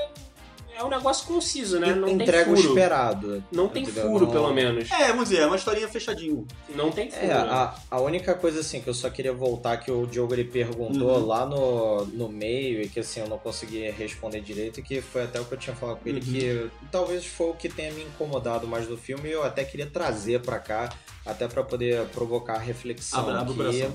É um negócio conciso, né? Não Entrega tem o furo. esperado. Não tem entendeu? furo, Não- pelo menos. É, vamos dizer, é uma historinha fechadinho. Não tem furo. É, né? a, a única coisa assim que eu só queria voltar que o Diogo ele perguntou Uhum. lá no, no meio e que assim eu não consegui responder direito, que foi até o que eu tinha falado com ele, Uhum. que talvez foi o que tenha me incomodado mais do filme e eu até queria trazer pra cá, até pra poder provocar reflexão. Abra- abre o que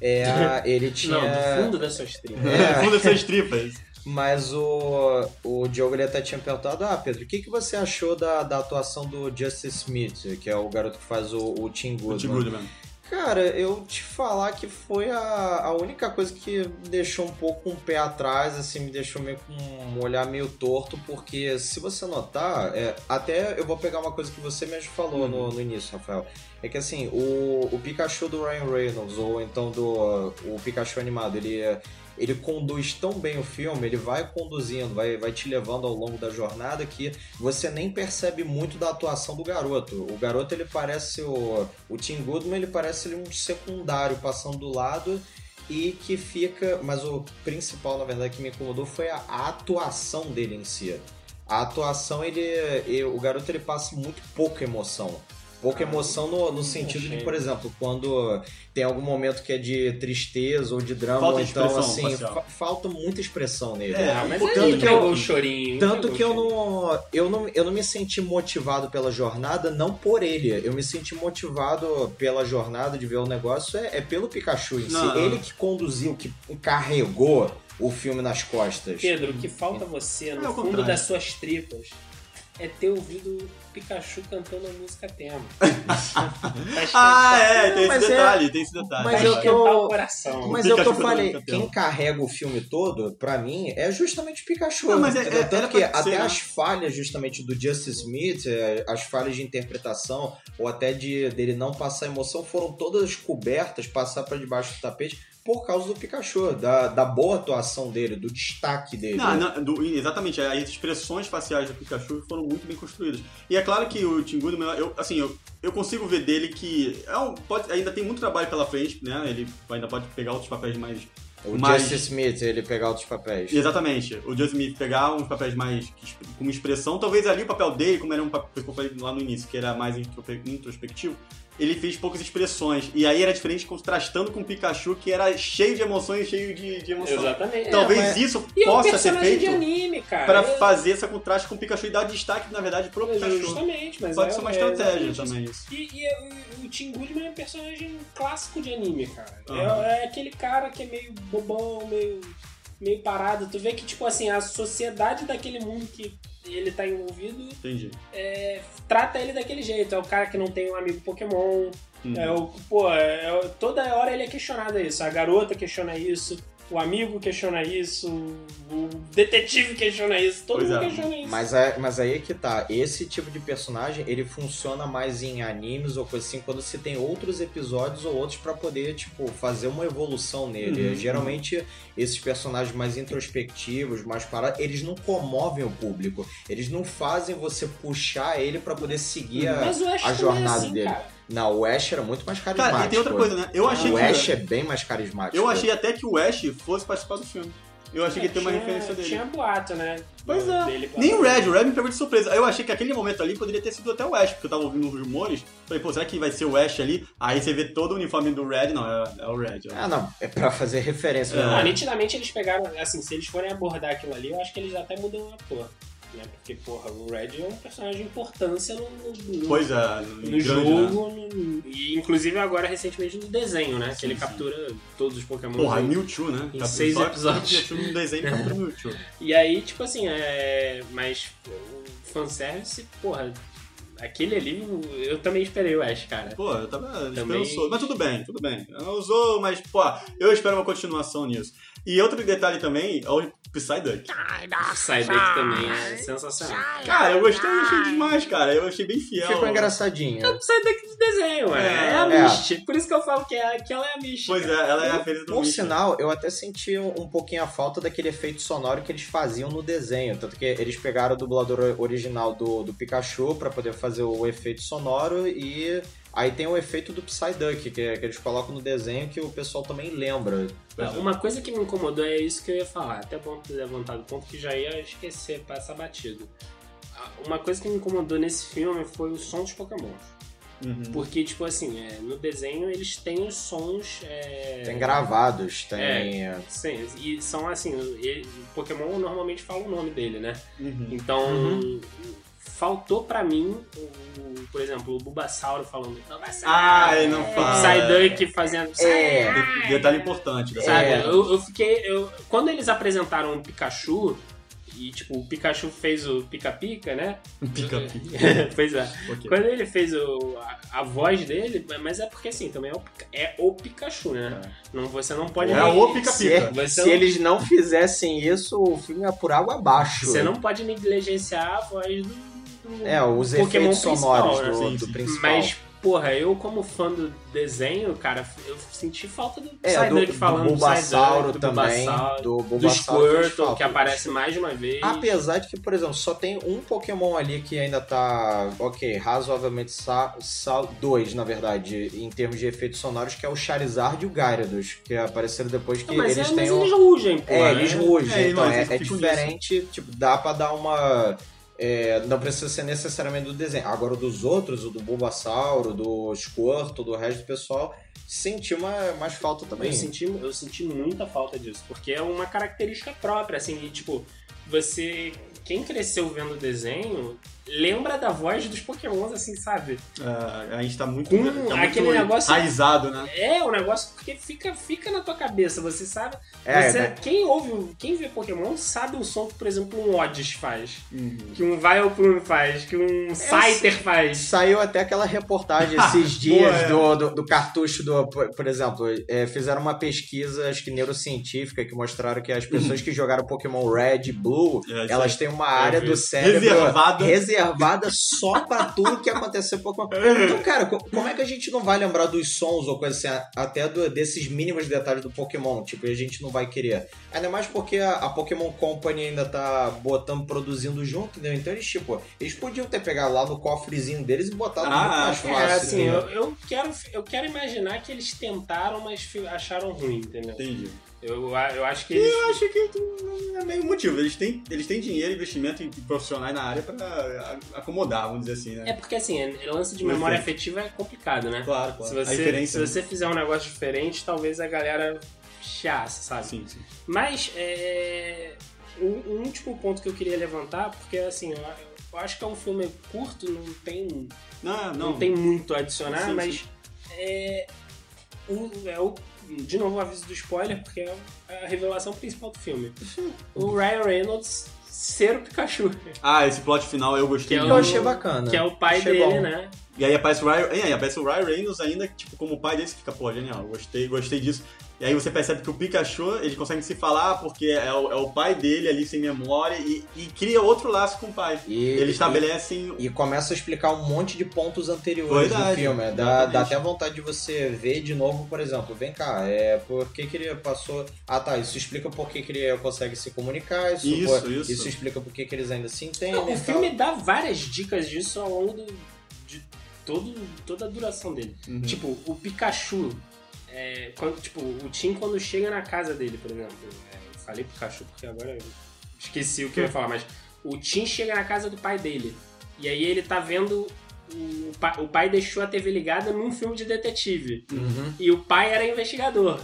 é, ele tinha. Não, do fundo das suas tripas. É. Fundo dessas tripas. Mas o, o Diogo ele até tinha perguntado: Ah, Pedro, o que, que você achou da, da atuação do Justice Smith, que é o garoto que faz o, o Tim Goodman? Muito good, mano. Cara, eu te falar que foi a, a única coisa que deixou um pouco um pé atrás, assim, me deixou meio com um olhar meio torto, porque se você notar, é, até eu vou pegar uma coisa que você mesmo falou no, no início, Rafael. É que assim, o, o Pikachu do Ryan Reynolds, ou então do o Pikachu animado, ele, ele conduz tão bem o filme, ele vai conduzindo, vai, vai te levando ao longo da jornada que você nem percebe muito da atuação do garoto. O garoto, ele parece o, o Tim Goodman, ele parece ele um secundário passando do lado e que fica, mas o principal, na verdade, que me incomodou foi a, a atuação dele em si. A atuação, ele, ele- o garoto ele passa muito pouca emoção. Pouca emoção no, no sentido de, por exemplo, quando tem algum momento que é de tristeza ou de drama, Falta ou então expressão assim, fa- falta muita expressão nele. É, mas tanto ele que pegou eu- chorinho. Tanto que eu não, eu não, eu não me senti motivado pela jornada, não por ele. Eu me senti motivado pela jornada de ver o negócio é, é pelo Pikachu em si. Não, não. Ele que conduziu, que carregou o filme nas costas. Pedro, o que falta você É no o fundo contrário. das suas tripas é ter ouvido Pikachu cantando a música tema. Ah, é, tem Mas esse é- detalhe, tem esse detalhe. mas eu tô- o coração. Mas é eu Pikachu falei, quem carrega o filme todo, pra mim, é justamente o Pikachu. Não, mas é- é- Tanto que ser, até né? as falhas justamente do Justice Smith, é, as falhas de interpretação, ou até de dele não passar emoção, foram todas cobertas, passar pra debaixo do tapete, por causa do Pikachu, da, da boa atuação dele, do destaque dele. Não, não, do- exatamente, as expressões faciais do Pikachu foram muito bem construídas. E é claro que o Tim Goodman, eu, assim, eu, eu consigo ver dele que é um, pode, ainda tem muito trabalho pela frente, né? Ele ainda pode pegar outros papéis mais... O Justice Smith, ele pegar outros papéis. Exatamente. O Joe Smith pegar uns papéis mais com expressão, talvez ali o papel dele, como era um papel que eu falei lá no início, que era mais introspe- introspectivo, ele fez poucas expressões. E aí era diferente contrastando com o Pikachu, que era cheio de emoções, cheio de, de emoção. Exatamente. Talvez É, mas- isso E é um possa ser feito anime, cara. pra É- fazer esse contraste com o Pikachu e dar destaque, na verdade, pro Pikachu. Justamente, mas Pode é, ser uma é estratégia também isso. E, e o, o Tim Goodman é um personagem clássico de anime, cara. É, é aquele cara que é meio bobão, meio, meio parado. Tu vê que, tipo assim, a sociedade daquele mundo que ele tá envolvido é, trata ele daquele jeito. É o cara que não tem um amigo Pokémon. Uhum. É o, pô, é, é- toda hora ele é questionado isso. A garota questiona isso. O amigo questiona isso, o detetive questiona isso, todo Pois mundo é. questiona isso. Mas, é, mas aí é que tá. Esse tipo de personagem, ele funciona mais em animes ou coisa assim, quando você tem outros episódios ou outros pra poder, tipo, fazer uma evolução nele. Uhum. Geralmente, esses personagens mais introspectivos, mais parados, eles não comovem o público. Eles não fazem você puxar ele pra poder seguir a, Ash a também é jornada assim, dele. cara. Não, o Ash era muito mais carismático. Cara, e tem outra coisa, né? Eu achei o que Ash é bem mais carismático. Eu achei até que o Ash fosse participar do filme. Eu achei que ia ter uma referência dele. Tinha boato, né? Pois é. Dele Nem o Red, o Red me pegou de surpresa. Eu achei que aquele momento ali poderia ter sido até o Ash, porque eu tava ouvindo os rumores. Falei, pô, será que vai ser o Ash ali? Aí você vê todo o uniforme do Red, não, é, é o Red. Ah, não, é pra fazer referência. É. Não, né? nitidamente eles pegaram, assim, se eles forem abordar aquilo ali, eu acho que eles até mudam o ator. Né? Porque, porra, o Red é um personagem de importância no, no, Pois é, no jogo, no- e inclusive agora recentemente no desenho, né? que ele captura todos os Pokémon. Né? Porra, Mewtwo, né? Em Tá- seis só- episódios. Só um desenho captura Mewtwo. E aí, tipo assim, é. Mas o fanservice, porra, aquele ali, eu também esperei o Ash, cara. Pô, eu tava Também- esperançoso. Mas tudo bem, tudo bem. Não usou, mas, pô, eu espero uma continuação nisso. E outro detalhe também é o Psyduck. Daqui também é sensacional. Cara, eu gostei, eu achei demais, cara. Eu achei bem fiel. Ficou engraçadinho. Sai daqui do desenho, é, É, é a é. Misty. Por isso que eu falo que, é, que ela é a Misty. Pois é, cara. ela é a feliz do Por Misty. sinal, eu até senti um um pouquinho a falta daquele efeito sonoro que eles faziam no desenho. Tanto que eles pegaram o dublador original do, do Pikachu pra poder fazer o efeito sonoro e aí tem o efeito do Psyduck, que, que eles colocam no desenho que o pessoal também lembra. É. Uma coisa que me incomodou é isso que eu ia falar. Até bom ter levantado o ponto que já ia esquecer, passar batido. Ah, Uma coisa que me incomodou nesse filme foi o som dos Pokémon. Uhum. Porque, tipo assim, é, no desenho eles têm os sons. É... Tem gravados, tem. Sim, e são assim, ele- o Pokémon normalmente fala o nome dele, né? Uhum. Então, faltou pra mim, o- por exemplo, o Bulbasauro falando Bulbasauro. Ah, ele não o fala. Psyduck fazendo É. De- Detalhe importante. né? Sabe, É. eu, eu fiquei. Eu, quando eles apresentaram o Pikachu, e tipo, o Pikachu fez o pica-pica, né? Pica-pica. pois é. Ok. Quando ele fez o, a, a voz dele, mas é porque assim, também é o, é o Pikachu, né? Não, você não pode. É o Se, pica-pica. Você se não- eles não fizessem isso, o filme ia por água abaixo. Você não pode negligenciar a voz do. Do É, os Pokémon efeitos sonoros do, né? do principal. Mas, porra, eu como fã do desenho, cara, eu senti falta do é, do, Psyduck do falando Bulbasauro do também, Bulbasauro, do do Bulbasauro fez Squirtle, que aparece mais de uma vez. Apesar de que, por exemplo, só tem um Pokémon ali que ainda tá, ok, razoavelmente sa sa dois, na verdade, em termos de efeitos sonoros, que é o Charizard e o Gyarados, que apareceram depois que Não, mas, eles é, têm mas um... eles rugem, pô. É, né? eles rugem, É, então é, é diferente, tipo, dá pra dar uma... é, não precisa ser necessariamente do desenho. Agora, dos outros, o do Bulbasauro, do Squirtle, do resto do pessoal, senti uma, mais falta também. Eu senti, eu senti muita falta disso, porque é uma característica própria, assim, e, tipo, você. Quem cresceu vendo o desenho lembra da voz dos Pokémons, assim, sabe? É, a gente tá muito, Com tá muito aquele negócio- raizado, né? É um negócio porque fica, fica na tua cabeça, você sabe. É, você- né? Quem ouve, o- quem vê Pokémon sabe o som que, por exemplo, um Odds faz, Uhum. que um Vileplume faz, que um Scyther faz. Saiu até aquela reportagem esses dias é. do, do, do cartucho do. Por, por exemplo, é, fizeram uma pesquisa, acho que neurocientífica, que mostraram que as pessoas que jogaram Pokémon Red e Blue, É, elas têm uma área do cérebro Reservada. reservada só pra tudo que aconteceu em Pokémon. Então, cara, co- como é que a gente não vai lembrar dos sons ou coisa assim, até do- desses mínimos detalhes do Pokémon? Tipo, a gente não vai querer. Ainda mais porque a, a Pokémon Company ainda tá botando, produzindo junto, entendeu? Então eles, tipo, eles podiam ter pegado lá no cofrezinho deles e botado Ah, muito mais é, É, fácil. assim, entendeu? eu, eu quero, eu quero imaginar que eles tentaram, mas acharam ruim, entendeu? Entendi. Eu, eu acho que eles. Eu acho que não é meio motivo. Eles têm, eles têm dinheiro, investimento e profissionais na área pra a- acomodar, vamos dizer assim, né? É porque assim, é- lance de memória afetiva é complicado, né? Claro, claro. Se você, referência. né? se você fizer um negócio diferente, talvez a galera chiasse, sabe? Sim, sim. Mas é, o, o último ponto que eu queria levantar, porque assim, eu, eu acho que é um filme curto, não tem, Não, não, não. tem muito a adicionar, Sim, mas sim. é, o, é o. De novo, o aviso do spoiler, porque é a revelação principal do filme. O Ryan Reynolds ser o Pikachu, Ah, esse plot final eu gostei Que é Eu muito. achei bacana. que é o pai Achei dele, bom. né? E aí aparece o Ryan, aí aparece o Ryan Reynolds ainda, tipo, como pai desse, fica, pô, genial, gostei, gostei disso. E aí você percebe que o Pikachu, ele consegue se falar porque é o, é o pai dele ali sem memória e, e cria outro laço com o pai. E, Eles estabelecem... e, e começa a explicar um monte de pontos anteriores do Verdade, filme. Dá, exatamente. dá até vontade de você ver de novo, por exemplo. Vem cá, é por que, que ele passou. Ah tá, isso explica por que, que ele consegue se comunicar, isso, Isso, pô, isso. explica por que, que eles ainda se entendem. Não, e o tal. filme dá várias dicas disso ao longo do- de todo, toda a duração dele. Uhum. Tipo, o Pikachu, é, quando, tipo, o Tim quando chega na casa dele, por exemplo, é, falei Pikachu porque agora eu esqueci o que eu ia falar, mas o Tim chega na casa do pai dele. E aí ele tá vendo. O pai, o pai deixou a TV ligada num filme de detetive. Uhum. E o pai era investigador.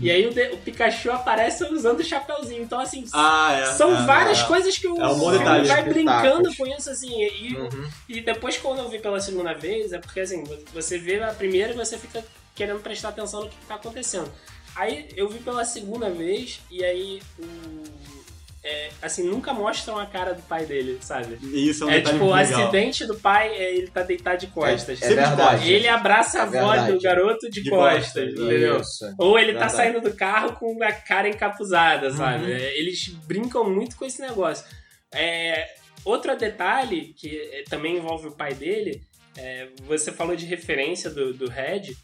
E aí o, de- o Pikachu aparece usando o chapéuzinho. Então, assim, Ah, é. são é, várias é. coisas que o É um filme detalhe. vai brincando com isso, assim. E, Uhum. e depois, quando eu vi pela segunda vez, é porque, assim, você vê a primeira e você fica querendo prestar atenção no que tá acontecendo. Aí eu vi pela segunda vez e aí o. é, assim, nunca mostram a cara do pai dele, sabe? Isso é um É tipo, o acidente do pai, é, ele tá deitado de costas. É, é verdade. Ele abraça a É avó verdade. do garoto de, De costas, costas, entendeu? Isso. Ou ele tá Verdade. saindo do carro com a cara encapuzada, sabe? Uhum. É, Eles brincam muito com esse negócio. É, outro detalhe, que é, também envolve o pai dele, é, você falou de referência do, do Red.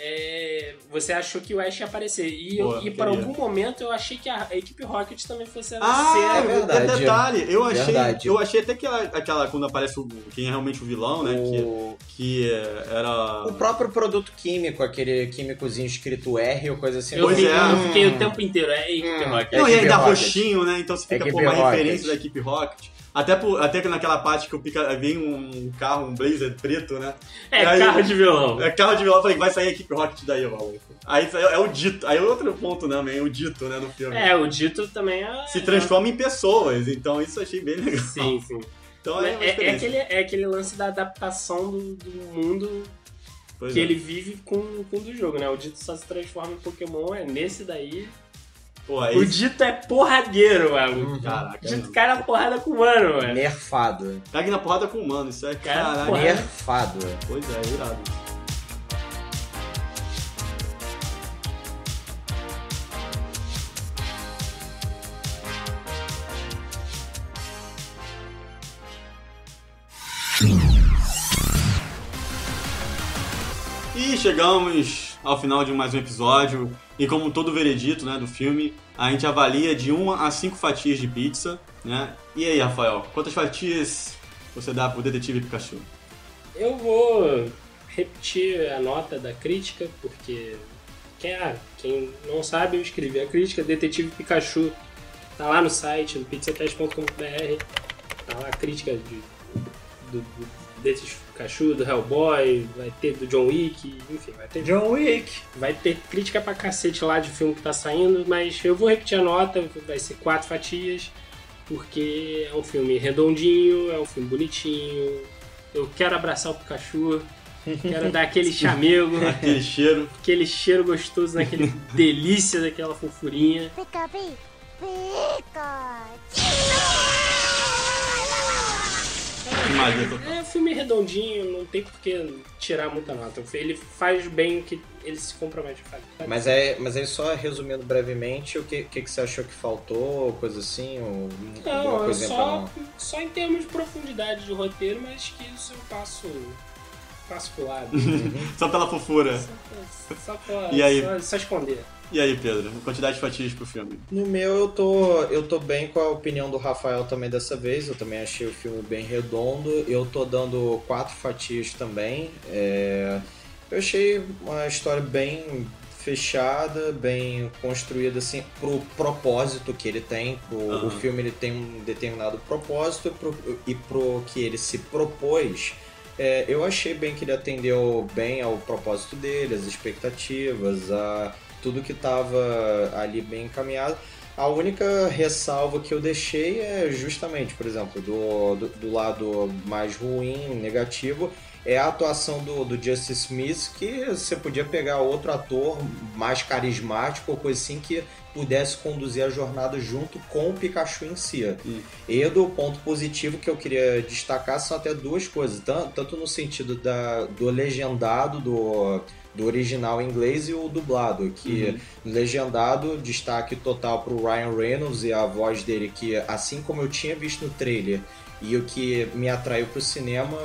É, você achou que o Ash ia aparecer. E, eu- Pô, e por algum momento eu achei que a, a equipe Rocket também fosse Ah, ser. é verdade. detalhe, eu achei, Verdade. eu achei até que ela- aquela quando aparece o, quem é realmente o vilão, né, O, que, que é, era o próprio produto químico, aquele químicozinho escrito R ou coisa assim. Eu, Pois fiquei, é. eu fiquei o tempo inteiro. É equipe Hum. Rocket. Não, e ainda roxinho, né? Então você fica, Equipe pô, uma Rocket. referência da equipe Rocket. Até, por, até que naquela parte que o Pica vem um carro, um blazer preto, né? É, Aí- carro de violão. É carro de vilão, eu falei, vai sair a equipe Rocket daí, maluco. Aí aí é o dito. Aí outro ponto né, também, o dito, né, no filme. É, o dito também é. Se transforma em pessoas, então isso eu achei bem legal. Sim, sim. Então é, É, é aquele, é aquele lance da adaptação do, do mundo Pois que é. ele vive com, com o do jogo, né? O Dito só se transforma em Pokémon, é nesse daí. Pô. O Dito é porradeiro, mano. Caraca, O Dito mano. cai na porrada com o mano, mano. Nerfado. Cague na porrada com o humano, isso é Cara, caralho. Nerfado. Pois é, irado. E chegamos ao final de mais um episódio. E como todo veredito né, do filme, a gente avalia de 1 a 5 fatias de pizza. Né? E aí, Rafael, quantas fatias você dá pro Detetive Pikachu? Eu vou repetir a nota da crítica, porque quem, ah, quem não sabe, eu escrevi a crítica, Detetive Pikachu, tá lá no site do pizzacast.com.br, tá lá a crítica de, do, do Detetive Pikachu, do Hellboy, vai ter do John Wick, enfim, vai ter John Wick. Vai ter crítica pra cacete lá de filme que tá saindo, mas eu vou repetir a nota, vai ser quatro fatias, porque é um filme redondinho, é um filme bonitinho. Eu quero abraçar o Pikachu, quero dar aquele chamego, Aquele cheiro. aquele cheiro gostoso, naquele delícia daquela fofurinha. Pica, pi, pica. Que magia total. É um filme redondinho, não tem por que tirar muita nota. Ele faz bem o que ele se compromete a fazer. Mas é, mas aí só resumindo brevemente, o que, que, que você achou que faltou, coisa assim, ou Não, coisinha pra só, não... só em termos de profundidade de roteiro, mas que isso eu passo, passo pro lado. Só pela fofura. Só, só, pra- E aí? só, só esconder. E aí, Pedro? Quantidade de fatias pro filme? No meu eu tô, eu tô bem com a opinião do Rafael também dessa vez. Eu também achei o filme bem redondo. Eu tô dando quatro fatias também. É, Eu achei uma história bem fechada, bem construída assim pro propósito que ele tem. Pro, O Aham. filme ele tem um determinado propósito e pro, e pro que ele se propôs. É, eu achei bem que ele atendeu bem ao propósito dele, as expectativas, a tudo que estava ali bem encaminhado. A única ressalva que eu deixei é justamente, por exemplo, do, do, do lado mais ruim, negativo, é a atuação do, do Justice Smith, que você podia pegar outro ator mais carismático ou coisa assim que pudesse conduzir a jornada junto com o Pikachu em si. Hum. E do ponto positivo que eu queria destacar são até duas coisas, tan- tanto no sentido da, do legendado do, do original em inglês e o dublado, que legendado, destaque total pro Ryan Reynolds e a voz dele, que assim como eu tinha visto no trailer e o que me atraiu pro cinema,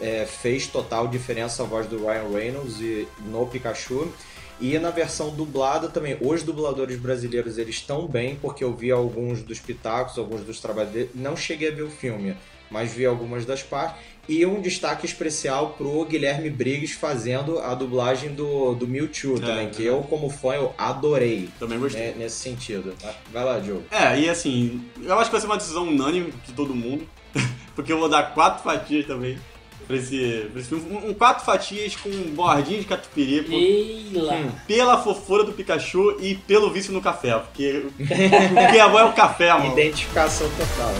é, fez total diferença a voz do Ryan Reynolds e, no Pikachu. E na versão dublada também, os dubladores brasileiros eles estão bem, porque eu vi alguns dos pitacos, alguns dos trabalhos dele, não cheguei a ver o filme. mas vi algumas das partes. E um destaque especial pro Guilherme Briggs fazendo a dublagem do, do Mewtwo É, também, que é. eu, como fã, eu adorei. Também gostei. né, nesse sentido. Vai lá, Joe. É, e assim, eu acho que vai ser uma decisão unânime de todo mundo, porque eu vou dar quatro fatias também pra esse, pra esse filme. Um, um quatro fatias com bordinha de catupiry, por- Eila. Hum. pela fofura do Pikachu e pelo vício no café, porque o que é bom é o café, mano. Identificação total.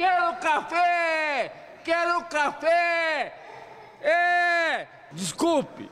Quero café! Quero café! É! Desculpe!